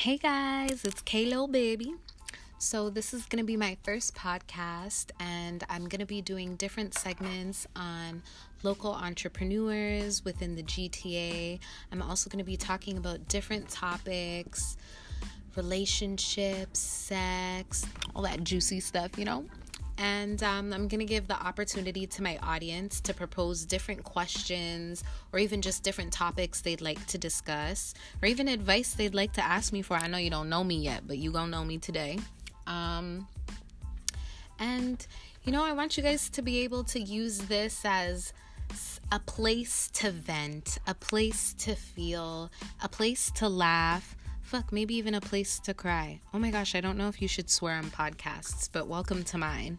Hey guys, it's K Lil Baby. So, this is going to be my first podcast, and I'm going to be doing different segments on local entrepreneurs within the GTA. I'm also going to be talking about different topics, relationships, sex, all that juicy stuff, you know? And um, I'm going to give the opportunity to my audience to propose different questions or even just different topics they'd like to discuss or even advice they'd like to ask me for. I know you don't know me yet, but you going to know me today. Um, and, you know, I want you guys to be able to use this as a place to vent, a place to feel, a place to laugh, Fuck, maybe even a place to cry. Oh my gosh, I don't know if you should swear on podcasts, but welcome to mine.